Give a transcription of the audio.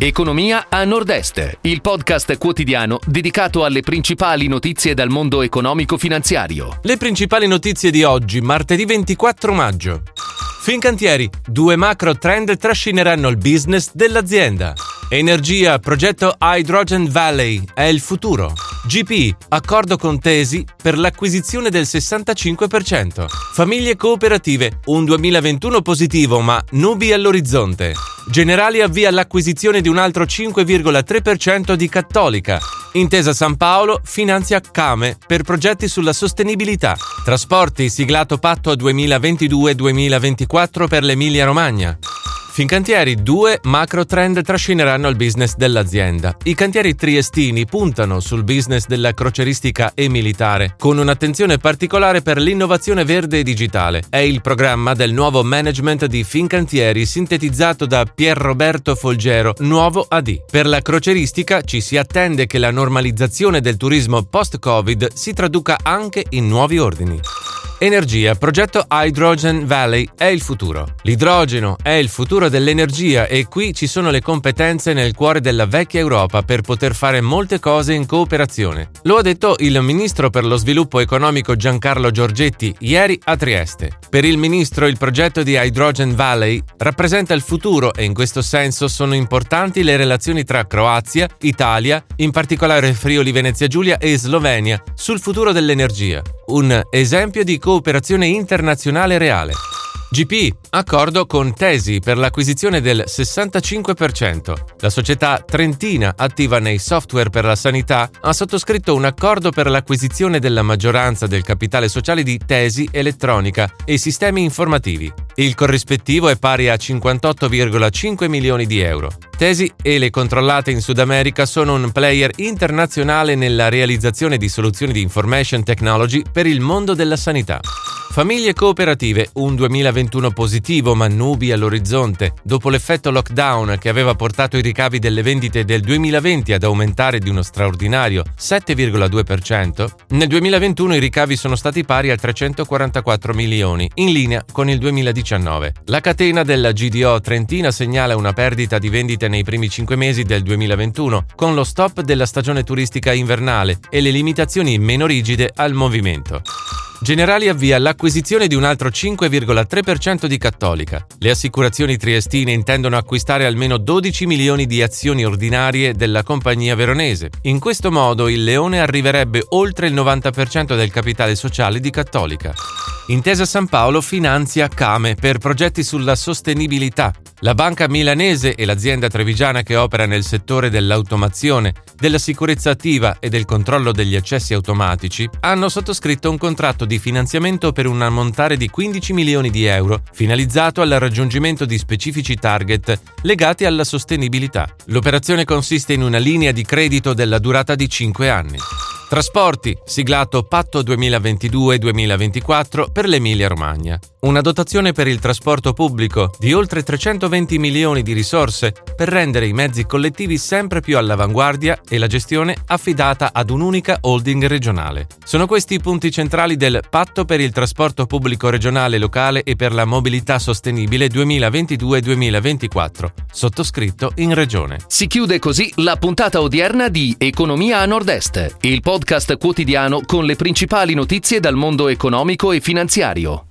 Economia a Nord-Est, il podcast quotidiano dedicato alle principali notizie dal mondo economico-finanziario. Le principali notizie di oggi, martedì 24 maggio. Fincantieri, due macro trend trascineranno il business dell'azienda. Energia, progetto Hydrogen Valley, è il futuro. GP, accordo con Tesi per l'acquisizione del 65%. Famiglie cooperative, un 2021 positivo ma nubi all'orizzonte. Generali avvia l'acquisizione di un altro 5,3% di Cattolica. Intesa San Paolo finanzia Came per progetti sulla sostenibilità. Trasporti siglato patto 2022-2024 per l'Emilia Romagna. Fincantieri, due macro trend trascineranno il business dell'azienda. I cantieri triestini puntano sul business della croceristica e militare, con un'attenzione particolare per l'innovazione verde e digitale. È il programma del nuovo management di Fincantieri sintetizzato da Pierroberto Folgero, nuovo AD. Per la croceristica ci si attende che la normalizzazione del turismo post-Covid si traduca anche in nuovi ordini. Energia, progetto Hydrogen Valley è il futuro. L'idrogeno è il futuro dell'energia e qui ci sono le competenze nel cuore della vecchia Europa per poter fare molte cose in cooperazione. Lo ha detto il ministro per lo sviluppo economico Giancarlo Giorgetti ieri a Trieste. Per il ministro il progetto di Hydrogen Valley rappresenta il futuro e in questo senso sono importanti le relazioni tra Croazia, Italia, in particolare Friuli Venezia Giulia e Slovenia sul futuro dell'energia. Un esempio di cooperazione internazionale reale. GP, accordo con Tesi per l'acquisizione del 65%. La società trentina attiva nei software per la sanità ha sottoscritto un accordo per l'acquisizione della maggioranza del capitale sociale di Tesi Elettronica e sistemi informativi. Il corrispettivo è pari a 58,5 milioni di euro. Tesi e le controllate in Sud America sono un player internazionale nella realizzazione di soluzioni di information technology per il mondo della sanità. Famiglie cooperative, un 2021 positivo ma nubi all'orizzonte. Dopo l'effetto lockdown che aveva portato i ricavi delle vendite del 2020 ad aumentare di uno straordinario 7,2%, nel 2021 i ricavi sono stati pari a 344 milioni, in linea con il 2019. La catena della GDO Trentina segnala una perdita di vendite nei primi 5 mesi del 2021, con lo stop della stagione turistica invernale e le limitazioni meno rigide al movimento. Generali avvia l'acquisizione di un altro 5,3% di Cattolica. Le assicurazioni triestine intendono acquistare almeno 12 milioni di azioni ordinarie della compagnia veronese. In questo modo il Leone arriverebbe oltre il 90% del capitale sociale di Cattolica. Intesa San Paolo finanzia Came per progetti sulla sostenibilità. La banca milanese e l'azienda trevigiana che opera nel settore dell'automazione, della sicurezza attiva e del controllo degli accessi automatici hanno sottoscritto un contratto di finanziamento per un ammontare di 15 milioni di euro, finalizzato al raggiungimento di specifici target legati alla sostenibilità. L'operazione consiste in una linea di credito della durata di 5 anni. Trasporti, siglato Patto 2022-2024 per l'Emilia-Romagna. Una dotazione per il trasporto pubblico di oltre 320 milioni di risorse per rendere i mezzi collettivi sempre più all'avanguardia e la gestione affidata ad un'unica holding regionale. Sono questi i punti centrali del Patto per il trasporto pubblico regionale locale e per la mobilità sostenibile 2022-2024, sottoscritto in Regione. Si chiude così la puntata odierna di Economia a Nord-Est, il podcast quotidiano con le principali notizie dal mondo economico e finanziario.